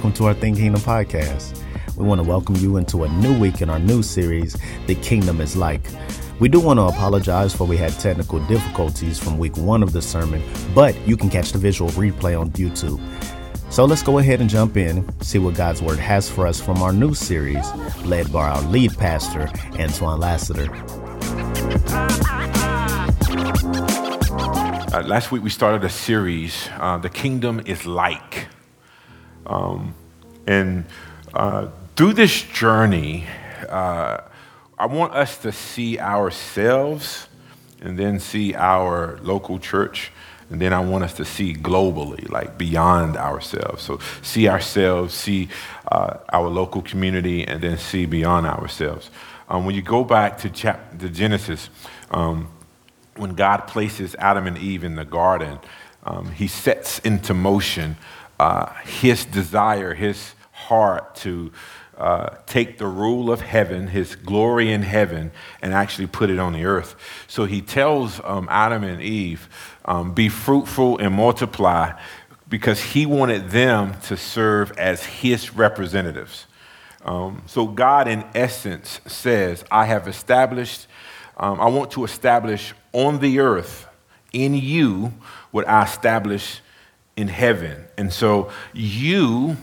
welcome to our Think Kingdom podcast. We want to welcome you into a new week in our new series, The Kingdom is Like. We do want to apologize for we had technical difficulties from week one of the sermon, but you can catch the visual replay on YouTube. So let's go ahead and jump in, see what God's Word has for us from our new series, led by our lead pastor, Antoine Lassiter. Uh, last week we started a series, uh, The Kingdom is Like. Um, and uh, through this journey, uh, I want us to see ourselves and then see our local church. And then I want us to see globally, like beyond ourselves. So see ourselves, see uh, our local community, and then see beyond ourselves. Um, when you go back to, chap- to Genesis, um, when God places Adam and Eve in the garden, um, he sets into motion uh, his desire, his to uh, take the rule of heaven, his glory in heaven, and actually put it on the earth. So he tells um, Adam and Eve, um, be fruitful and multiply, because he wanted them to serve as his representatives. Um, so God, in essence, says, I have established, um, I want to establish on the earth in you what I establish in heaven. And so you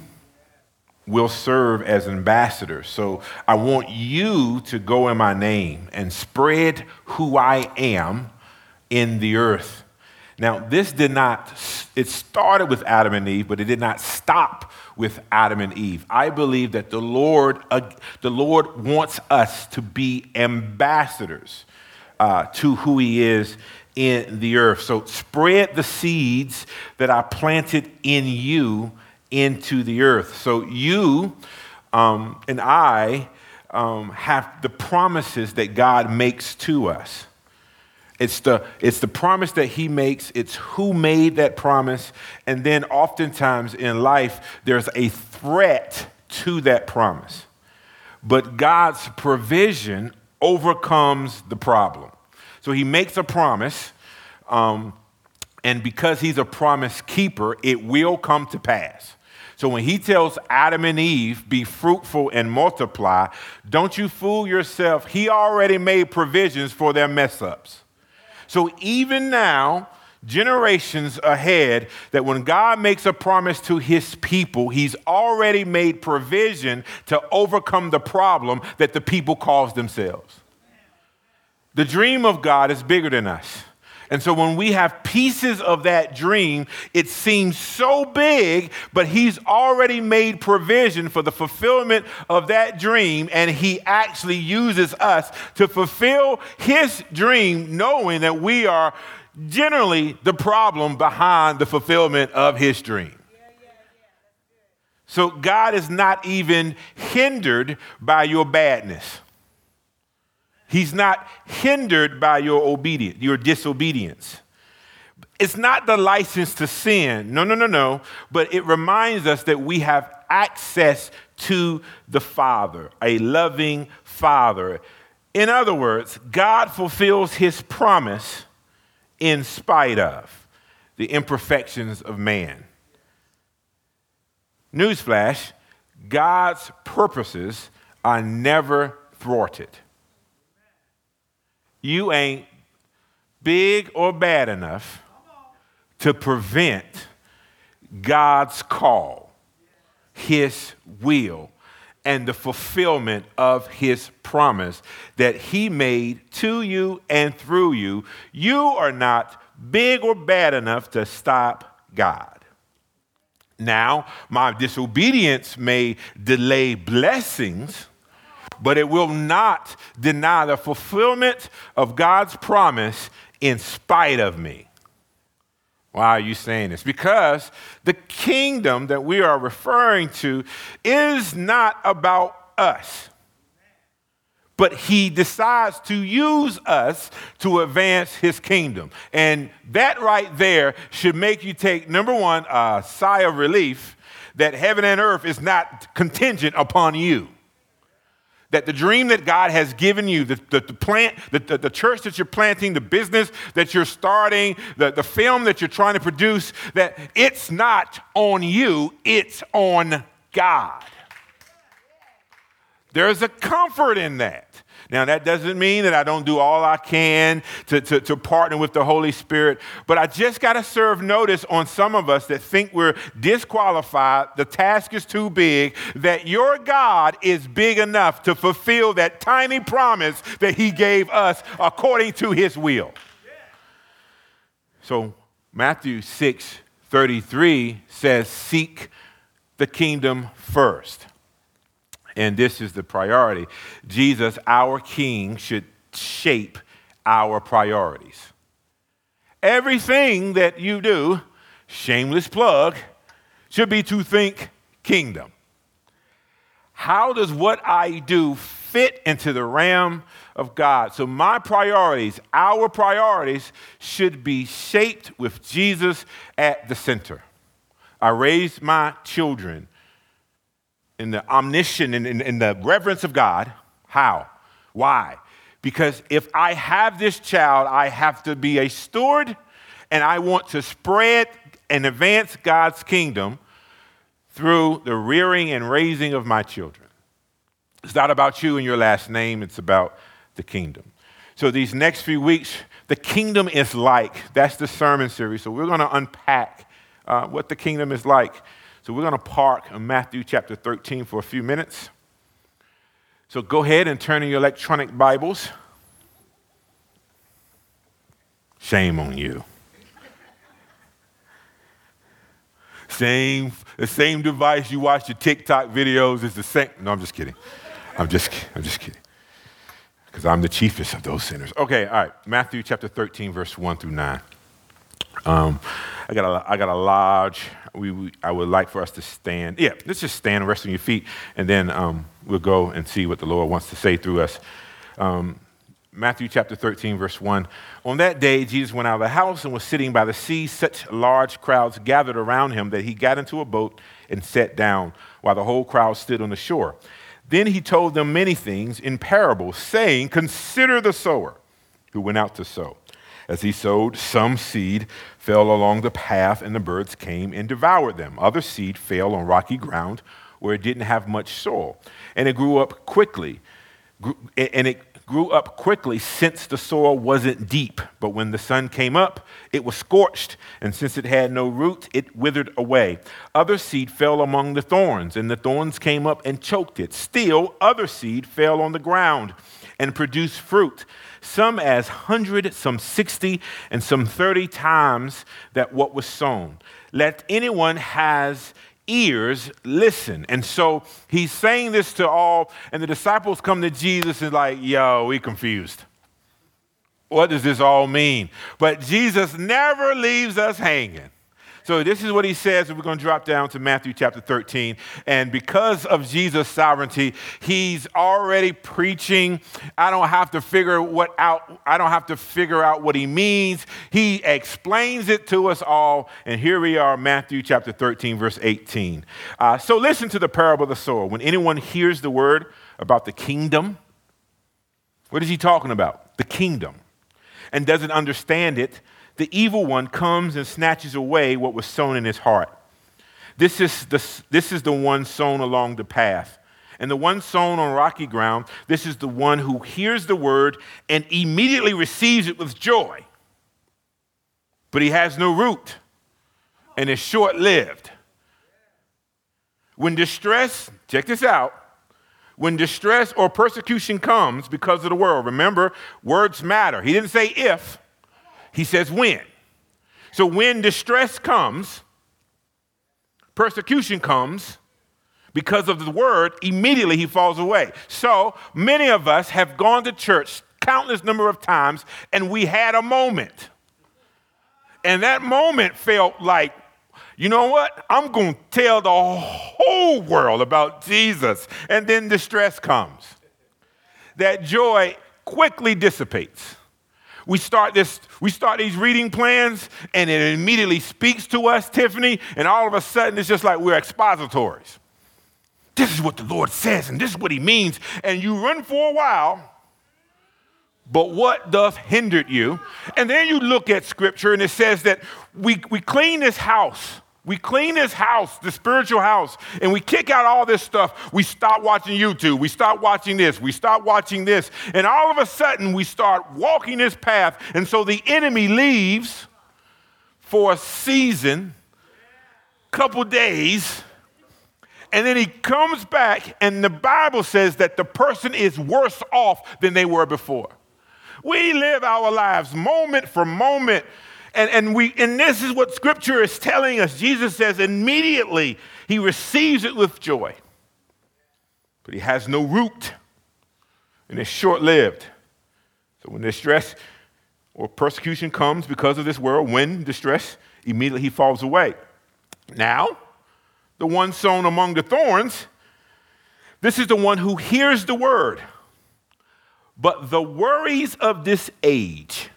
will serve as ambassadors. So I want you to go in my name and spread who I am in the earth. Now, this did not, it started with Adam and Eve, but it did not stop with Adam and Eve. I believe that the Lord, uh, the Lord wants us to be ambassadors uh, to who He is in the earth. So spread the seeds that I planted in you into the earth. So you um, and I um, have the promises that God makes to us. It's the, it's the promise that he makes, it's who made that promise, and then oftentimes in life, there's a threat to that promise. But God's provision overcomes the problem. So he makes a promise, um, and because he's a promise keeper, it will come to pass. So when he tells Adam and Eve, be fruitful and multiply, don't you fool yourself. He already made provisions for their mess ups. So even now, generations ahead, that when God makes a promise to his people, he's already made provision to overcome the problem that the people cause themselves. The dream of God is bigger than us. And so when we have pieces of that dream, it seems so big, but He's already made provision for the fulfillment of that dream, and He actually uses us to fulfill His dream, knowing that we are generally the problem behind the fulfillment of His dream. So God is not even hindered by your badness. He's not hindered by your obedience, your disobedience. It's not the license to sin. No, no, no, no. But it reminds us that we have access to the Father, a loving Father. In other words, God fulfills his promise in spite of the imperfections of man. Newsflash God's purposes are never thwarted you ain't big or bad enough to prevent God's call, His will, and the fulfillment of His promise that He made to you and through you. You are not big or bad enough to stop God. Now, my disobedience may delay blessings but it will not deny the fulfillment of God's promise in spite of me. Why are you saying this? Because the kingdom that we are referring to is not about us. But he decides to use us to advance his kingdom. And that right there should make you take, number one, a sigh of relief that heaven and earth is not contingent upon you that the dream that God has given you, the, the, the plant, the, the, the, church that you're planting, the business that you're starting, the, the film that you're trying to produce, that it's not on you, it's on God. There's a comfort in that. Now, that doesn't mean that I don't do all I can to, to, to partner with the Holy Spirit, but I just got to serve notice on some of us that think we're disqualified, the task is too big, that your God is big enough to fulfill that tiny promise that He gave us according to His will. So, Matthew 6 33 says, Seek the kingdom first. And this is the priority. Jesus, our King, should shape our priorities. Everything that you do, shameless plug, should be to think kingdom. How does what I do fit into the realm of God? So, my priorities, our priorities, should be shaped with Jesus at the center. I raise my children in the omniscience and in, in, the reverence of God. How? Why? Because if I have this child, I have to be a steward and I want to spread and advance God's kingdom through the rearing and raising of my children. It's not about you and your last name, it's about the kingdom. So, these next few weeks, the kingdom is like. That's the sermon series. So, we're going to unpack uh, what the kingdom is like. So we're going to park in Matthew chapter 13 for a few minutes. So go ahead and turn in your electronic Bibles. Shame on you. Same, the same device you watch your TikTok videos is the same. No, I'm just kidding. I'm just, I'm just kidding. Because I'm the chiefest of those sinners. Okay, all right. Matthew chapter 13, verse 1 through 9. Um, I, got a, I got a large we, we, I would like for us to stand. Yeah, let's just stand and rest on your feet, and then um, we'll go and see what the Lord wants to say through us. Um, Matthew chapter 13, verse 1. On that day, Jesus went out of the house and was sitting by the sea. Such large crowds gathered around him that he got into a boat and sat down, while the whole crowd stood on the shore. Then he told them many things in parables, saying, Consider the sower who went out to sow. As he sowed, some seed fell along the path, and the birds came and devoured them. Other seed fell on rocky ground where it didn't have much soil, and it grew up quickly. And it grew up quickly since the soil wasn't deep. But when the sun came up, it was scorched, and since it had no roots, it withered away. Other seed fell among the thorns, and the thorns came up and choked it. Still, other seed fell on the ground and produce fruit some as 100, some 60, and some 30 times that what was sown. Let anyone has ears listen. And so he's saying this to all, and the disciples come to Jesus and like, yo, we confused. What does this all mean? But Jesus never leaves us hanging. So this is what he says, we're going to drop down to Matthew chapter 13. And because of Jesus' sovereignty, he's already preaching. I don't have to figure what out, I don't have to figure out what he means. He explains it to us all. And here we are, Matthew chapter 13, verse 18. Uh, so listen to the parable of the sower. When anyone hears the word about the kingdom, what is he talking about? The kingdom. And doesn't understand it, the evil one comes and snatches away what was sown in his heart. This is the, this is the one sown along the path. And the one sown on rocky ground, this is the one who hears the word and immediately receives it with joy. But he has no root and is short lived. When distress, check this out, when distress or persecution comes because of the world, remember, words matter. He didn't say if, he says when. So when distress comes, persecution comes, because of the word, immediately he falls away. So many of us have gone to church countless number of times and we had a moment. And that moment felt like, you know what? I'm going to tell the whole world about Jesus. And then distress comes. That joy quickly dissipates we start this, we start these reading plans, and it immediately speaks to us, Tiffany, and all of a sudden it's just like we're expositories. This is what the Lord says, and this is what He means. And you run for a while, but what doth hindered you? And then you look at scripture, and it says that we, we clean this house We clean this house, the spiritual house, and we kick out all this stuff. We stop watching YouTube. We stop watching this. We stop watching this. And all of a sudden, we start walking this path. And so the enemy leaves for a season, couple days, and then he comes back, and the Bible says that the person is worse off than they were before. We live our lives moment for moment and, and, we, and this is what scripture is telling us. Jesus says, immediately he receives it with joy. But he has no root, and it's short lived. So when distress or persecution comes because of this world, when distress, immediately he falls away. Now, the one sown among the thorns, this is the one who hears the word. But the worries of this age,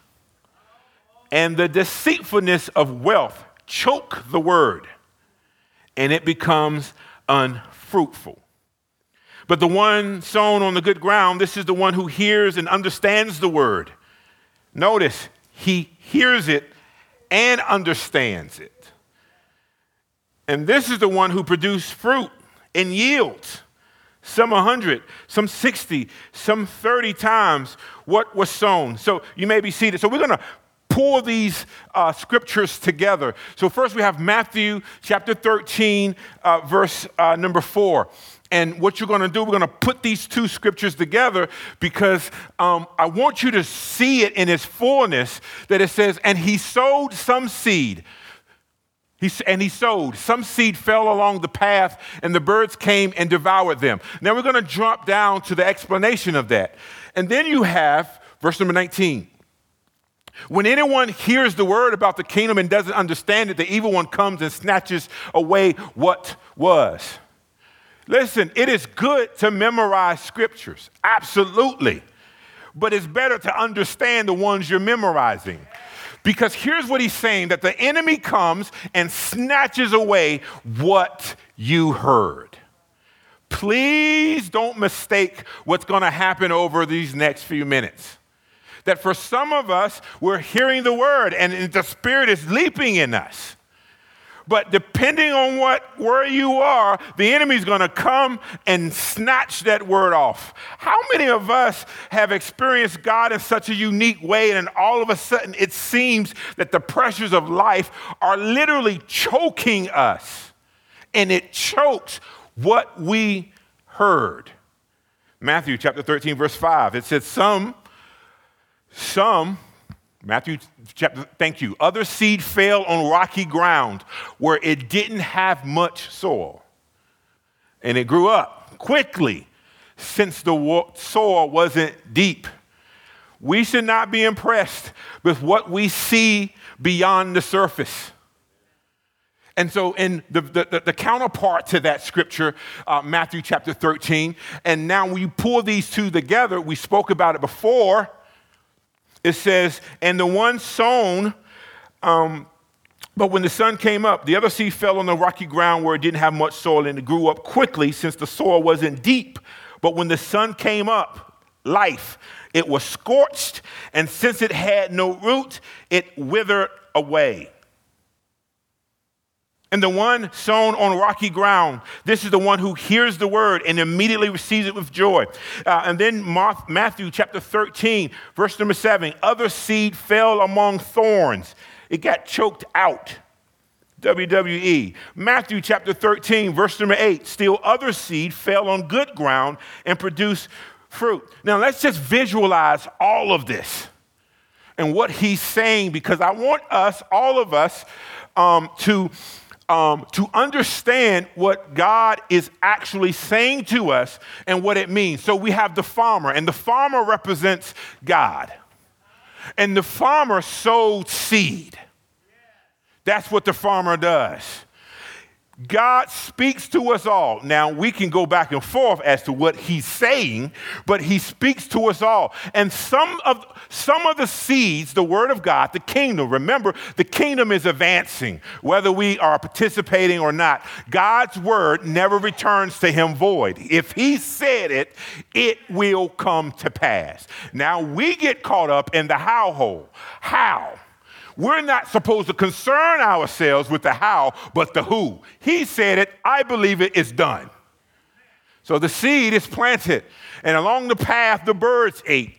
and the deceitfulness of wealth choke the word, and it becomes unfruitful. But the one sown on the good ground, this is the one who hears and understands the word. Notice, he hears it and understands it. And this is the one who produces fruit and yields, some 100, some 60, some 30 times what was sown. So you may be seated. So we're going to pull these uh, scriptures together. So, first we have Matthew chapter 13, uh, verse uh, number 4. And what you're going to do, we're going to put these two scriptures together because um, I want you to see it in its fullness that it says, And he sowed some seed. He, and he sowed. Some seed fell along the path, and the birds came and devoured them. Now we're going to drop down to the explanation of that. And then you have verse number 19. When anyone hears the word about the kingdom and doesn't understand it, the evil one comes and snatches away what was. Listen, it is good to memorize scriptures, absolutely. But it's better to understand the ones you're memorizing. Because here's what he's saying that the enemy comes and snatches away what you heard. Please don't mistake what's going to happen over these next few minutes that for some of us, we're hearing the word and the Spirit is leaping in us. But depending on what where you are, the enemy's going to come and snatch that word off. How many of us have experienced God in such a unique way, and all of a sudden it seems that the pressures of life are literally choking us, and it chokes what we heard? Matthew chapter 13, verse 5. It says, Some some, Matthew chapter, thank you. Other seed fell on rocky ground where it didn't have much soil. And it grew up quickly since the soil wasn't deep. We should not be impressed with what we see beyond the surface. And so, in the, the, the, counterpart to that scripture, uh, Matthew chapter 13, and now when you pull these two together, we spoke about it before it says, and the one sown, um, but when the sun came up, the other seed fell on the rocky ground where it didn't have much soil and it grew up quickly since the soil wasn't deep. But when the sun came up, life, it was scorched, and since it had no root, it withered away. And the one sown on rocky ground, this is the one who hears the word and immediately receives it with joy. Uh, and then Matthew chapter 13, verse number 7 other seed fell among thorns, it got choked out. WWE. Matthew chapter 13, verse number 8 still other seed fell on good ground and produced fruit. Now let's just visualize all of this and what he's saying because I want us, all of us, um, to um, to understand what God is actually saying to us and what it means. So we have the farmer, and the farmer represents God. And the farmer sowed seed. That's what the farmer does. God speaks to us all. Now, we can go back and forth as to what he's saying, but he speaks to us all. And some of, some of the seeds, the word of God, the kingdom, remember, the kingdom is advancing, whether we are participating or not. God's word never returns to him void. If he said it, it will come to pass. Now, we get caught up in the how hole. How? We're not supposed to concern ourselves with the how, but the who. He said it, I believe it, it's done. So the seed is planted, and along the path, the birds ate.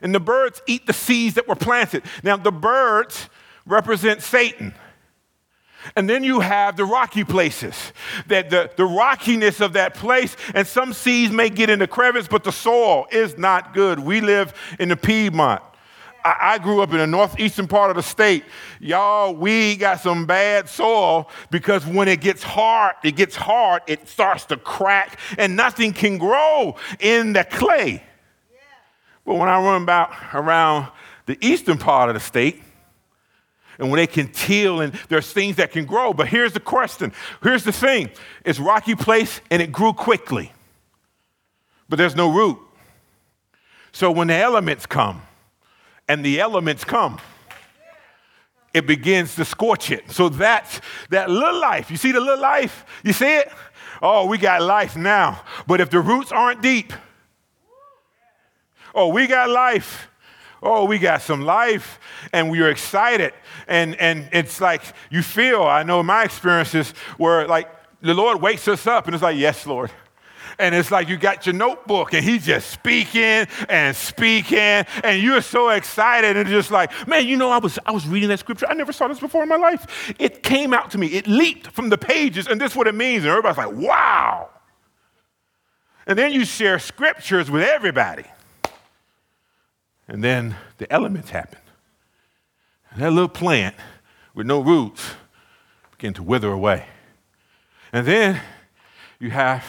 And the birds eat the seeds that were planted. Now, the birds represent Satan. And then you have the rocky places, that the, the rockiness of that place, and some seeds may get in the crevice, but the soil is not good. We live in the Piedmont. I, grew up in the northeastern part of the state. Y'all, we got some bad soil because when it gets hard, it gets hard, it starts to crack, and nothing can grow in the clay. But when I run about around the eastern part of the state, and when they can till and there's things that can grow. But here's the question. Here's the thing. It's rocky place and it grew quickly. But there's no root. So when the elements come, and the elements come, it begins to scorch it. So that's that little life. You see the little life? You see it? Oh, we got life now. But if the roots aren't deep, oh, we got life. Oh, we got some life and we are excited. And, and it's like you feel, I know my experiences where like the Lord wakes us up and it's like, yes, Lord. And it's like you got your notebook and he's just speaking and speaking and you're so excited and just like, man, you know, I was, I was reading that scripture. I never saw this before in my life. It came out to me. It leaped from the pages and this is what it means. And everybody's like, wow. And then you share scriptures with everybody. And then the elements happen. And that little plant with no roots begin to wither away. And then you have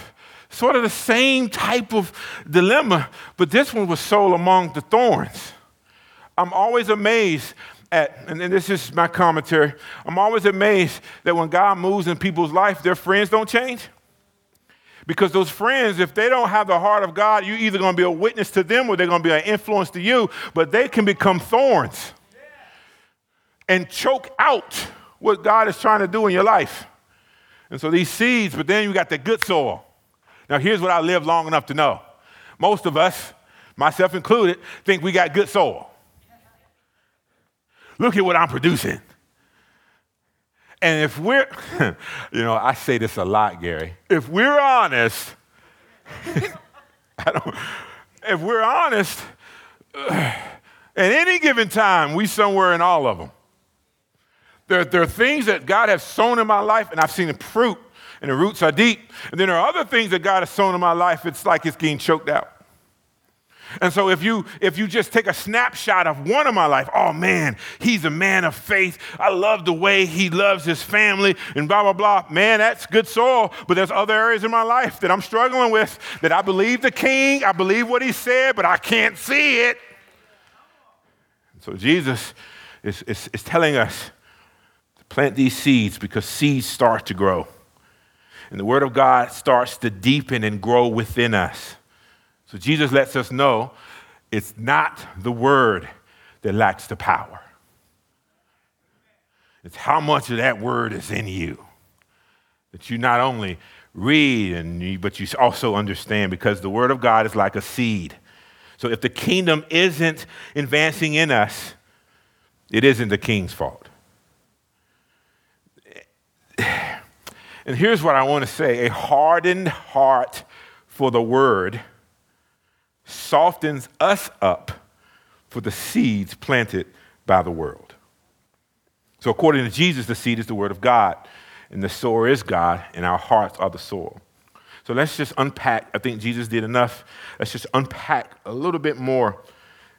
sort of the same type of dilemma, but this one was sown among the thorns. I'm always amazed at, and this is my commentary, I'm always amazed that when God moves in people's life, their friends don't change. Because those friends, if they don't have the heart of God, you're either going to be a witness to them or they're going to be an influence to you, but they can become thorns and choke out what God is trying to do in your life. And so these seeds, but then you got the good soil. Now, here's what I lived long enough to know most of us, myself included, think we got good soil. Look at what I'm producing. And if we're, you know, I say this a lot, Gary. If we're honest, I don't, if we're honest, at any given time, we somewhere in all of them. There, there are things that God has sown in my life, and I've seen the fruit, and the roots are deep. And then there are other things that God has sown in my life, it's like it's getting choked out. And so if you if you just take a snapshot of one of my life, oh man, he's a man of faith. I love the way he loves his family and blah blah blah. Man, that's good soil. But there's other areas in my life that I'm struggling with that I believe the king, I believe what he said, but I can't see it. And So Jesus is, is, is telling us to plant these seeds because seeds start to grow. And the word of God starts to deepen and grow within us. So Jesus lets us know it's not the word that lacks the power. It's how much of that word is in you. That you not only read, and but you also understand because the word of God is like a seed. So if the kingdom isn't advancing in us, it isn't the king's fault. And here's what I want to say a hardened heart for the word softens us up for the seeds planted by the world. So, according to Jesus, the seed is the word of God, and the sower is God, and our hearts are the soil. So, let's just unpack. I think Jesus did enough. Let's just unpack a little bit more.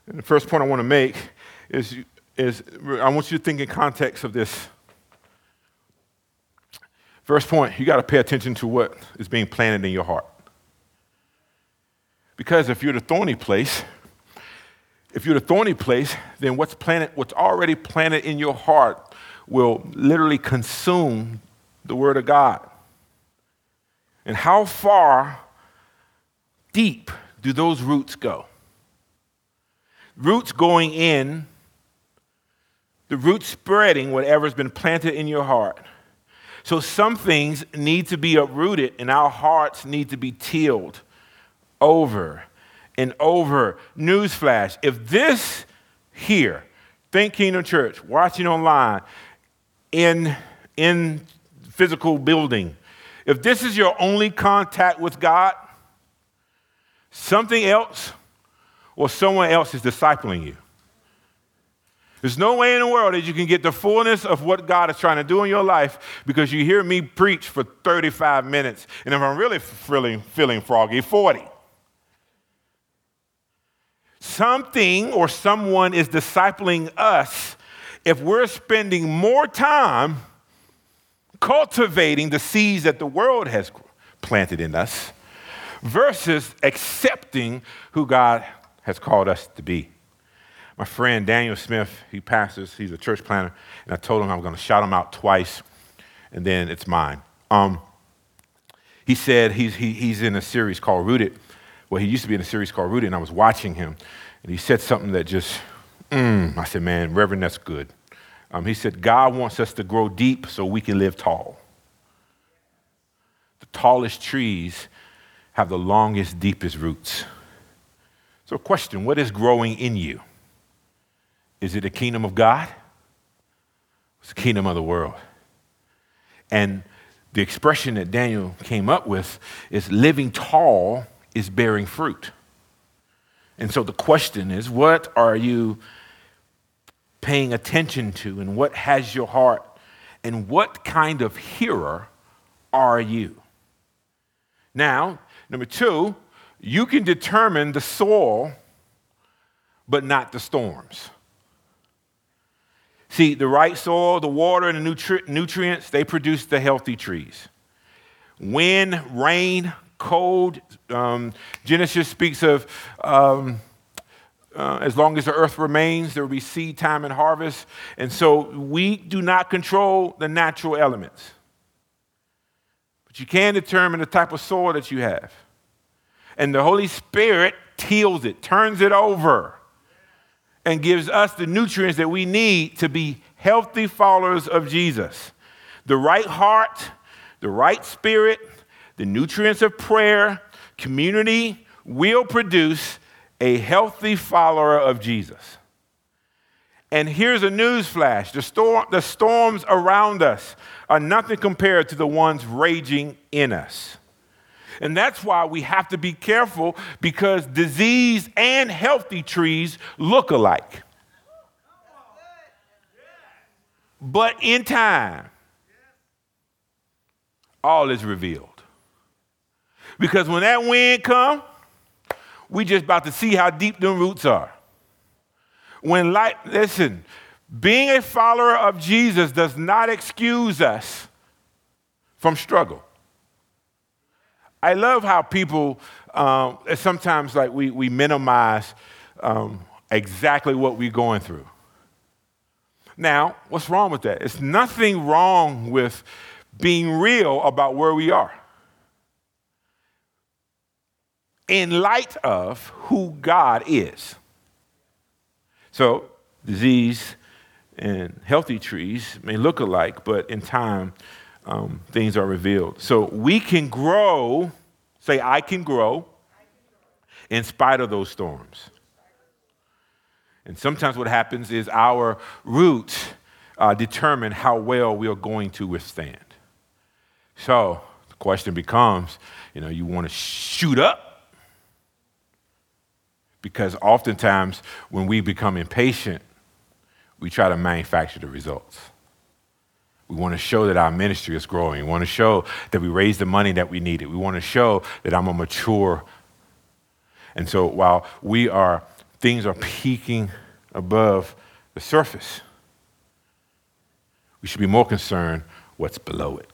And the first point I want to make is, is I want you to think in context of this. First point, you got to pay attention to what is being planted in your heart. Because if you're the thorny place, if you're the thorny place, then what's planted, what's already planted in your heart will literally consume the word of God. And how far deep do those roots go? Roots going in, the roots spreading whatever's been planted in your heart. So some things need to be uprooted and our hearts need to be tilled over and over. Newsflash if this here Think Kingdom Church, watching online, in, in physical building. If this is your only contact with God, something else or someone else is discipling you. There's no way in the world that you can get the fullness of what God is trying to do in your life because you hear me preach for 35 minutes. And if I'm really feeling, feeling froggy, 40. Something or someone is discipling us if we're spending more time cultivating the seeds that the world has planted in us versus accepting who God has called us to be my friend Daniel Smith, he pastors, he's a church planner, and I told him I'm going to shout him out twice, and then it's mine. Um, he said he's, he, he's in a series called Rooted. Well, he used to be in a series called Rooted, and I was watching him, and he said something that just, mm, I said, man, Reverend, that's good. Um, he said, God wants us to grow deep so we can live tall. The tallest trees have the longest, deepest roots. So, question what is growing in you? Is it the kingdom of God? It's the kingdom of the world. And the expression that Daniel came up with is living tall is bearing fruit. And so the question is what are you paying attention to, and what has your heart, and what kind of hearer are you? Now, number two, you can determine the soil, but not the storms. See, the right soil, the water, and the nutri- nutrients, they produce the healthy trees. Wind, rain, cold, um, Genesis speaks of um, uh, as long as the earth remains, there will be seed time and harvest. And so we do not control the natural elements. But you can determine the type of soil that you have. And the Holy Spirit tills it, turns it over and gives us the nutrients that we need to be healthy followers of Jesus. The right heart, the right spirit, the nutrients of prayer, community will produce a healthy follower of Jesus. And here's a news flash the, the storms around us are nothing compared to the ones raging in us. And that's why we have to be careful because disease and healthy trees look alike. But in time, all is revealed. Because when that wind comes, we just about to see how deep them roots are. When light, listen, being a follower of Jesus does not excuse us from struggle. I love how people um, sometimes like we, we minimize um, exactly what we're going through. Now, what's wrong with that? It's nothing wrong with being real about where we are. In light of who God is. So, disease and healthy trees may look alike, but in time, um, things are revealed. So we can grow, say, I can grow in spite of those storms. And sometimes what happens is our roots uh, determine how well we are going to withstand. So the question becomes you know, you want to shoot up because oftentimes when we become impatient, we try to manufacture the results. We want to show that our ministry is growing. We want to show that we raise the money that we needed. We want to show that I'm a mature. And so while we are, things are peaking above the surface, we should be more concerned what's below it.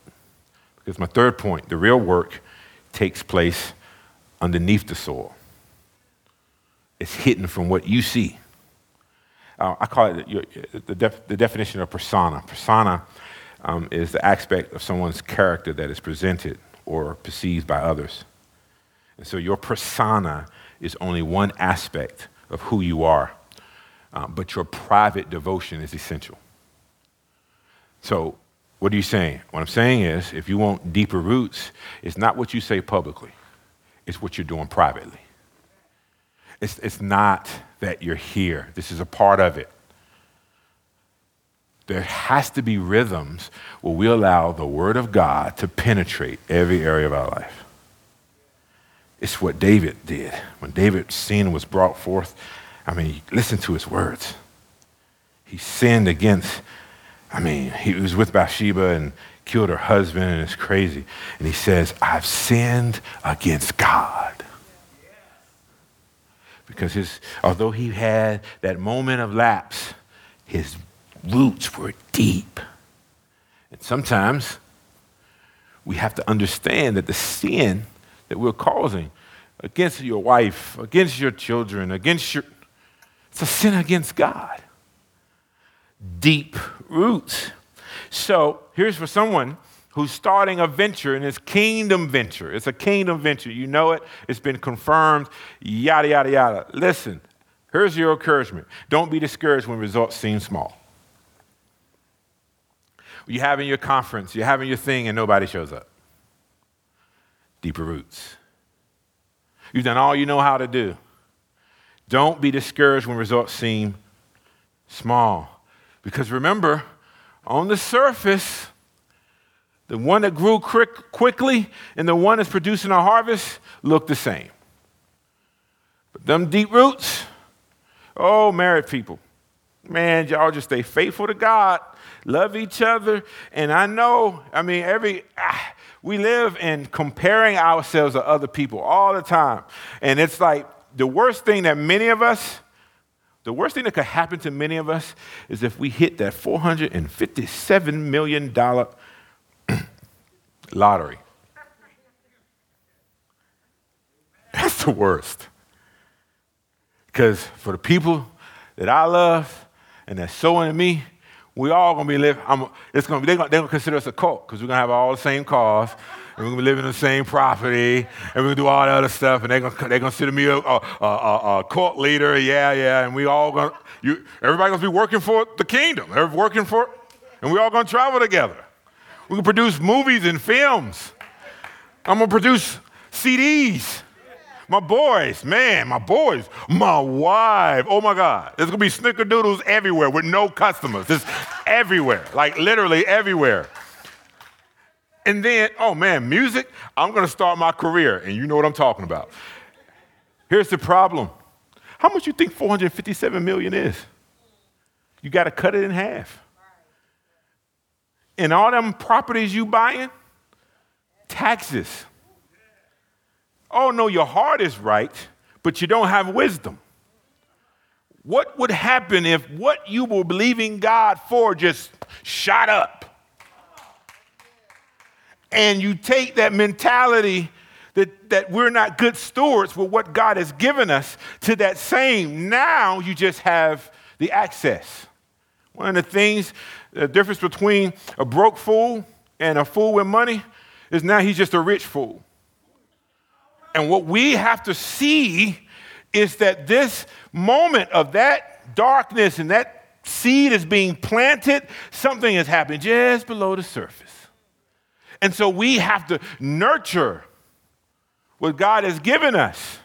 Because my third point, the real work takes place underneath the soil. It's hidden from what you see. Uh, I call it the, def, the definition of persona. Persona um, is the aspect of someone's character that is presented or perceived by others. And so your persona is only one aspect of who you are, um, but your private devotion is essential. So, what are you saying? What I'm saying is, if you want deeper roots, it's not what you say publicly, it's what you're doing privately. It's, it's not that you're here, this is a part of it. There has to be rhythms where we allow the Word of God to penetrate every area of our life. It's what David did. When David's sin was brought forth, I mean, listen to his words. He sinned against, I mean, he was with Bathsheba and killed her husband, and it's crazy. And he says, I've sinned against God. Because his, although he had that moment of lapse, his roots were deep. And sometimes we have to understand that the sin that we're causing against your wife, against your children, against your, it's a sin against God. Deep roots. So here's for someone who's starting a venture and it's kingdom venture. It's a kingdom venture. You know it, it's been confirmed, yada, yada, yada. Listen, here's your encouragement. Don't be discouraged when results seem small. You're having your conference, you're having your thing, and nobody shows up. Deeper roots. You've done all you know how to do. Don't be discouraged when results seem small. Because remember, on the surface, the one that grew quick, quickly and the one that's producing a harvest look the same. But them deep roots, oh, married people, man, y'all just stay faithful to God love each other. And I know, I mean, every, ah, we live in comparing ourselves to other people all the time. And it's like the worst thing that many of us, the worst thing that could happen to many of us is if we hit that $457 million lottery. That's the worst. Because for the people that I love and that's sowing to me, we all gonna be living. I'm, it's gonna be, they're, gonna, they're gonna consider us a cult because we're gonna have all the same cars, and we're gonna be living in the same property, and we're gonna do all the other stuff, and they're gonna they're gonna consider me a, a, a, a cult leader. Yeah, yeah, and we all gonna you, everybody gonna be working for the kingdom. They're working for, and we all gonna travel together. We can produce movies and films. I'm gonna produce CDs. My boys, man, my boys, my wife. Oh my God. There's gonna be snickerdoodles everywhere with no customers. Just everywhere, like literally everywhere. And then, oh man, music, I'm gonna start my career, and you know what I'm talking about. Here's the problem. How much you think 457 million is? You gotta cut it in half. And all them properties you buying, taxes. Oh, no, your heart is right, but you don't have wisdom. What would happen if what you were believing God for just shot up? And you take that mentality that, that we're not good stewards with what God has given us to that same. Now you just have the access. One of the things, the difference between a broke fool and a fool with money is now he's just a rich fool. And what we have to see is that this moment of that darkness and that seed is being planted, something is happening just below the surface. And so we have to nurture what God has given us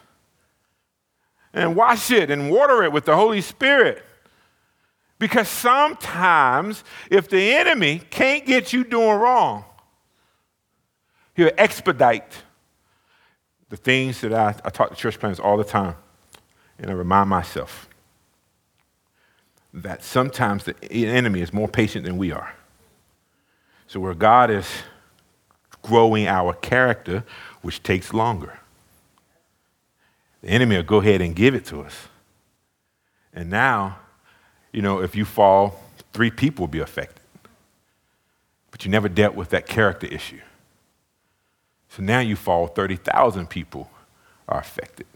and wash it and water it with the Holy Spirit. Because sometimes, if the enemy can't get you doing wrong, he'll expedite the things that I, I talk to church planners all the time, and I remind myself that sometimes the enemy is more patient than we are. So, where God is growing our character, which takes longer, the enemy will go ahead and give it to us. And now, you know, if you fall, three people will be affected. But you never dealt with that character issue. So now you fall, 30,000 people are affected.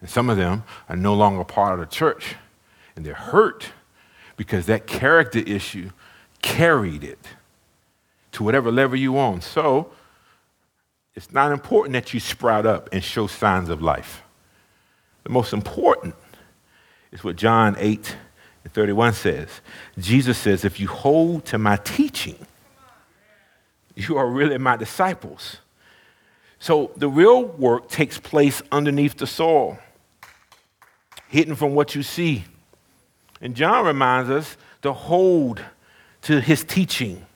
And some of them are no longer part of the church, and they're hurt because that character issue carried it to whatever level you on. So it's not important that you sprout up and show signs of life. The most important is what John 8 and 31 says. Jesus says, If you hold to my teaching, you are really my disciples. So the real work takes place underneath the soil, hidden from what you see. And John reminds us to hold to his teaching.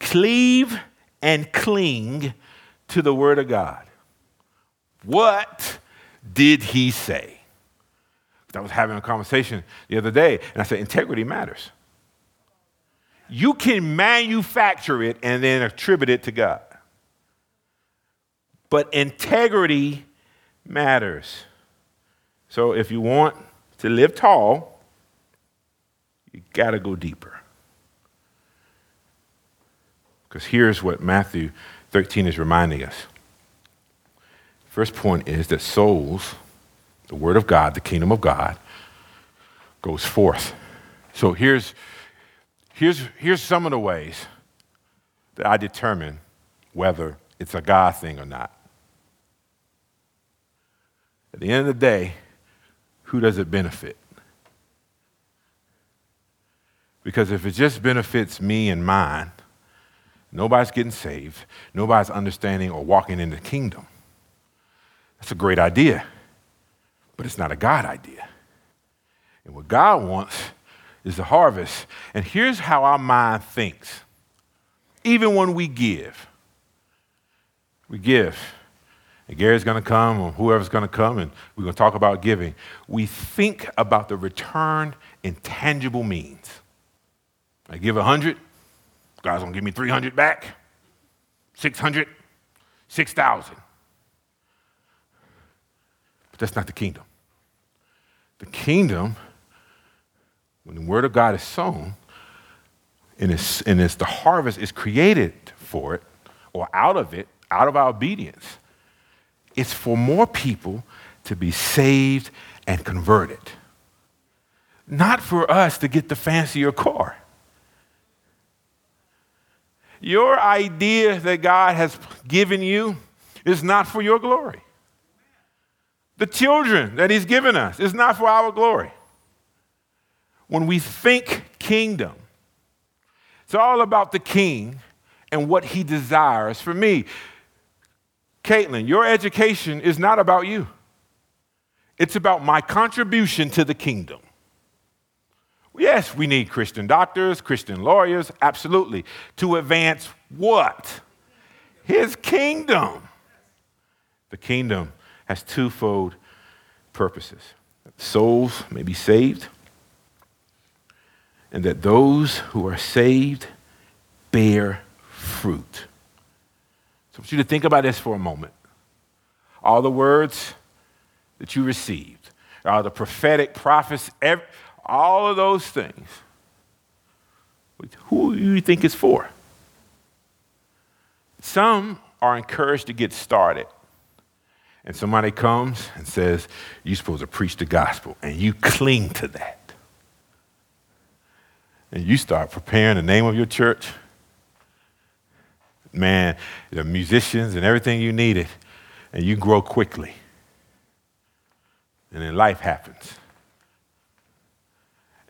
Cleave and cling to the Word of God. What did he say? I was having a conversation the other day, and I said, integrity matters. You can manufacture it and then attribute it to God. But integrity matters. So if you want to live tall, you got to go deeper. Because here's what Matthew 13 is reminding us. First point is that souls, the Word of God, the kingdom of God, goes forth. So here's, here's, here's some of the ways that I determine whether it's a God thing or not. The end of the day, who does it benefit? Because if it just benefits me and mine, nobody's getting saved, nobody's understanding or walking in the kingdom. That's a great idea, but it's not a God idea. And what God wants is the harvest. And here's how our mind thinks even when we give, we give. And Gary's going to come, or whoever's going to come, and we're going to talk about giving. We think about the return in tangible means. I give 100, God's going to give me 300 back, 600, 6,000. But that's not the kingdom. The kingdom, when the word of God is sown, and it's, and it's the harvest is created for it, or out of it, out of our obedience, it's for more people to be saved and converted. Not for us to get the fancier car. Your idea that God has given you is not for your glory. The children that He's given us is not for our glory. When we think kingdom, it's all about the king and what he desires. For me, Caitlin, your education is not about you, it's about my contribution to the kingdom. Yes, we need Christian doctors, Christian lawyers, absolutely, to advance what? His kingdom. The kingdom has twofold purposes souls may be saved, and that those who are saved bear fruit. Want you to think about this for a moment. All the words that you received, all the prophetic prophets, every, all of those things. Who do you think it's for? Some are encouraged to get started. And somebody comes and says, You're supposed to preach the gospel, and you cling to that. And you start preparing the name of your church. Man, the musicians and everything you needed, and you grow quickly. And then life happens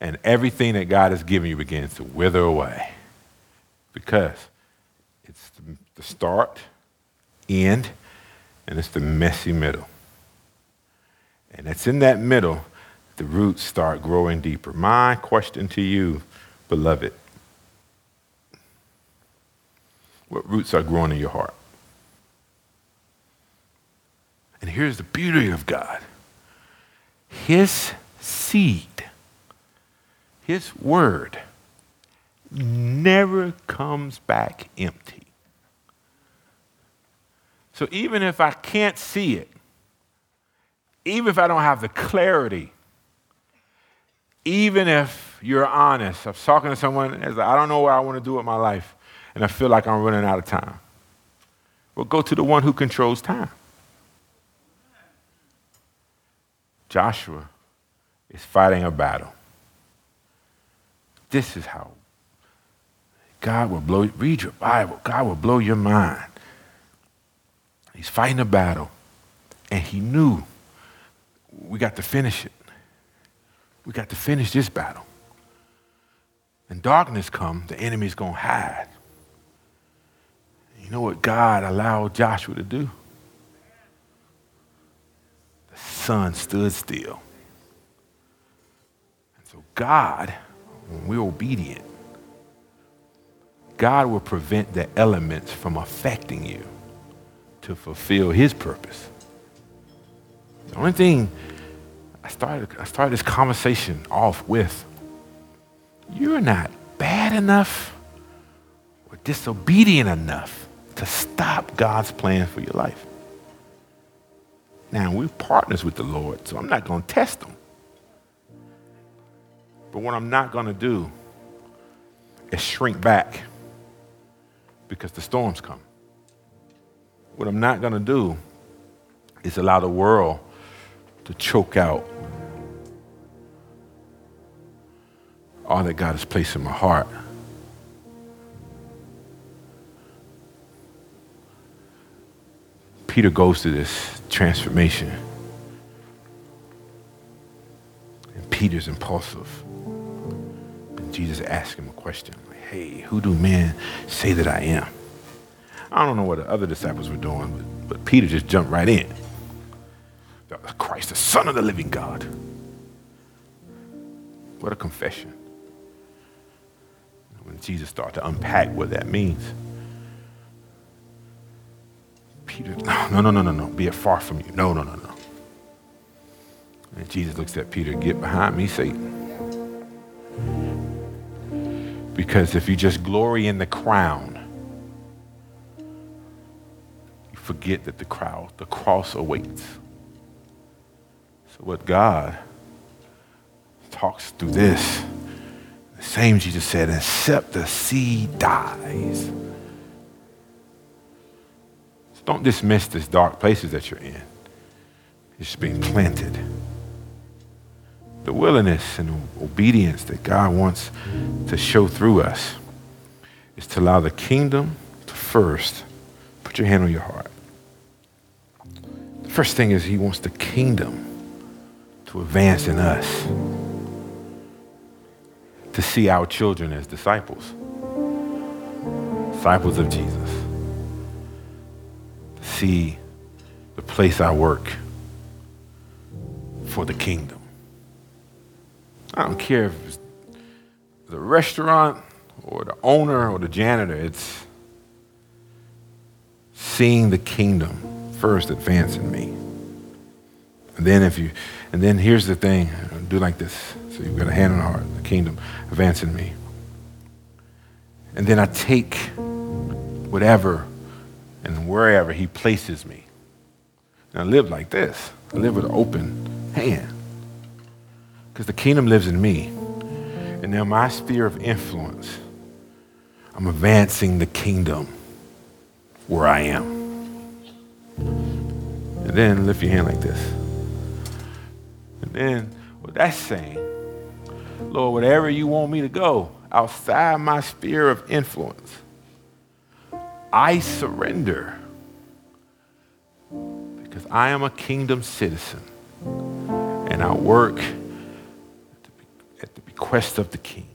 and everything that God has given you begins to wither away because it's the start, end, and it's the messy middle. And it's in that middle the roots start growing deeper. My question to you, beloved, what roots are growing in your heart? And here's the beauty of God His seed his word never comes back empty. So even if I can't see it, even if I don't have the clarity, even if you're honest, I was talking to someone I don't know what I want to do with my life, and I feel like I'm running out of time. Well, go to the one who controls time. Joshua is fighting a battle. This is how God will blow, read your Bible, God will blow your mind. He's fighting a battle, and he knew we got to finish it. We got to finish this battle. And darkness come, the enemy's to hide. Know what God allowed Joshua to do? The sun stood still. And so God when we're obedient, God will prevent the elements from affecting you to fulfill his purpose. The only thing I started, I started this conversation off with you're not bad enough or disobedient enough to stop God's plan for your life. Now, we're partners with the Lord, so I'm not going to test them. But what I'm not going to do is shrink back because the storms come. What I'm not going to do is allow the world to choke out all that God has placed in my heart. Peter goes through this transformation. And Peter's impulsive. And Jesus asks him a question like, hey, who do men say that I am? I don't know what the other disciples were doing, but, but Peter just jumped right in. Christ, the Son of the living God. What a confession. When Jesus started to unpack what that means, Peter, no, no, no, no, no, be it far from you. No, no, no, no. And Jesus looks at Peter, get behind me, Satan. Because if you just glory in the crown, you forget that the crowd, the cross awaits. So what God talks through this, the same Jesus said, except the seed dies. Don't dismiss these dark places that you're in. It's being planted. The willingness and obedience that God wants to show through us is to allow the kingdom to first put your hand on your heart. The first thing is he wants the kingdom to advance in us, to see our children as disciples, disciples of Jesus, see the place I work for the kingdom. I don't care if it's the restaurant or the owner or the janitor, it's seeing the kingdom first advance in me. And then if you, and then here's the thing, do like this. So you've got a hand on the heart, the kingdom advancing me. And then I take whatever and wherever he places me. And I live like this. I live with an open hand. Because the kingdom lives in me. And now my sphere of influence, I'm advancing the kingdom where I am. And then lift your hand like this. And then what that's saying, Lord, whatever you want me to go outside my sphere of influence, I surrender because I am a kingdom citizen and I work at the bequest of the king.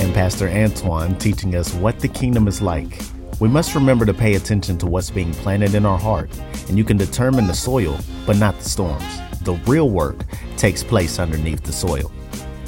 And Pastor Antoine teaching us what the kingdom is like. We must remember to pay attention to what's being planted in our heart, and you can determine the soil, but not the storms. The real work takes place underneath the soil.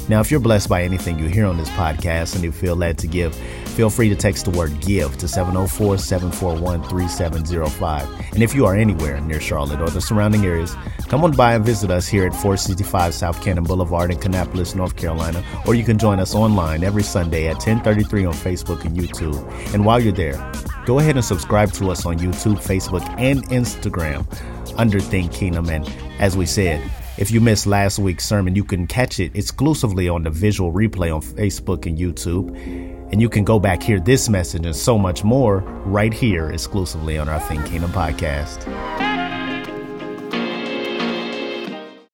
Now, if you're blessed by anything you hear on this podcast and you feel led to give, feel free to text the word give to 704 741 3705. And if you are anywhere near Charlotte or the surrounding areas, come on by and visit us here at 465 South Cannon Boulevard in Kannapolis, North Carolina, or you can join us online every Sunday at 1033 on Facebook and YouTube. And while you're there, go ahead and subscribe to us on YouTube, Facebook, and Instagram under Think Kingdom. And as we said, if you missed last week's sermon, you can catch it exclusively on the visual replay on Facebook and YouTube. And you can go back hear this message and so much more right here exclusively on our Think Kingdom podcast.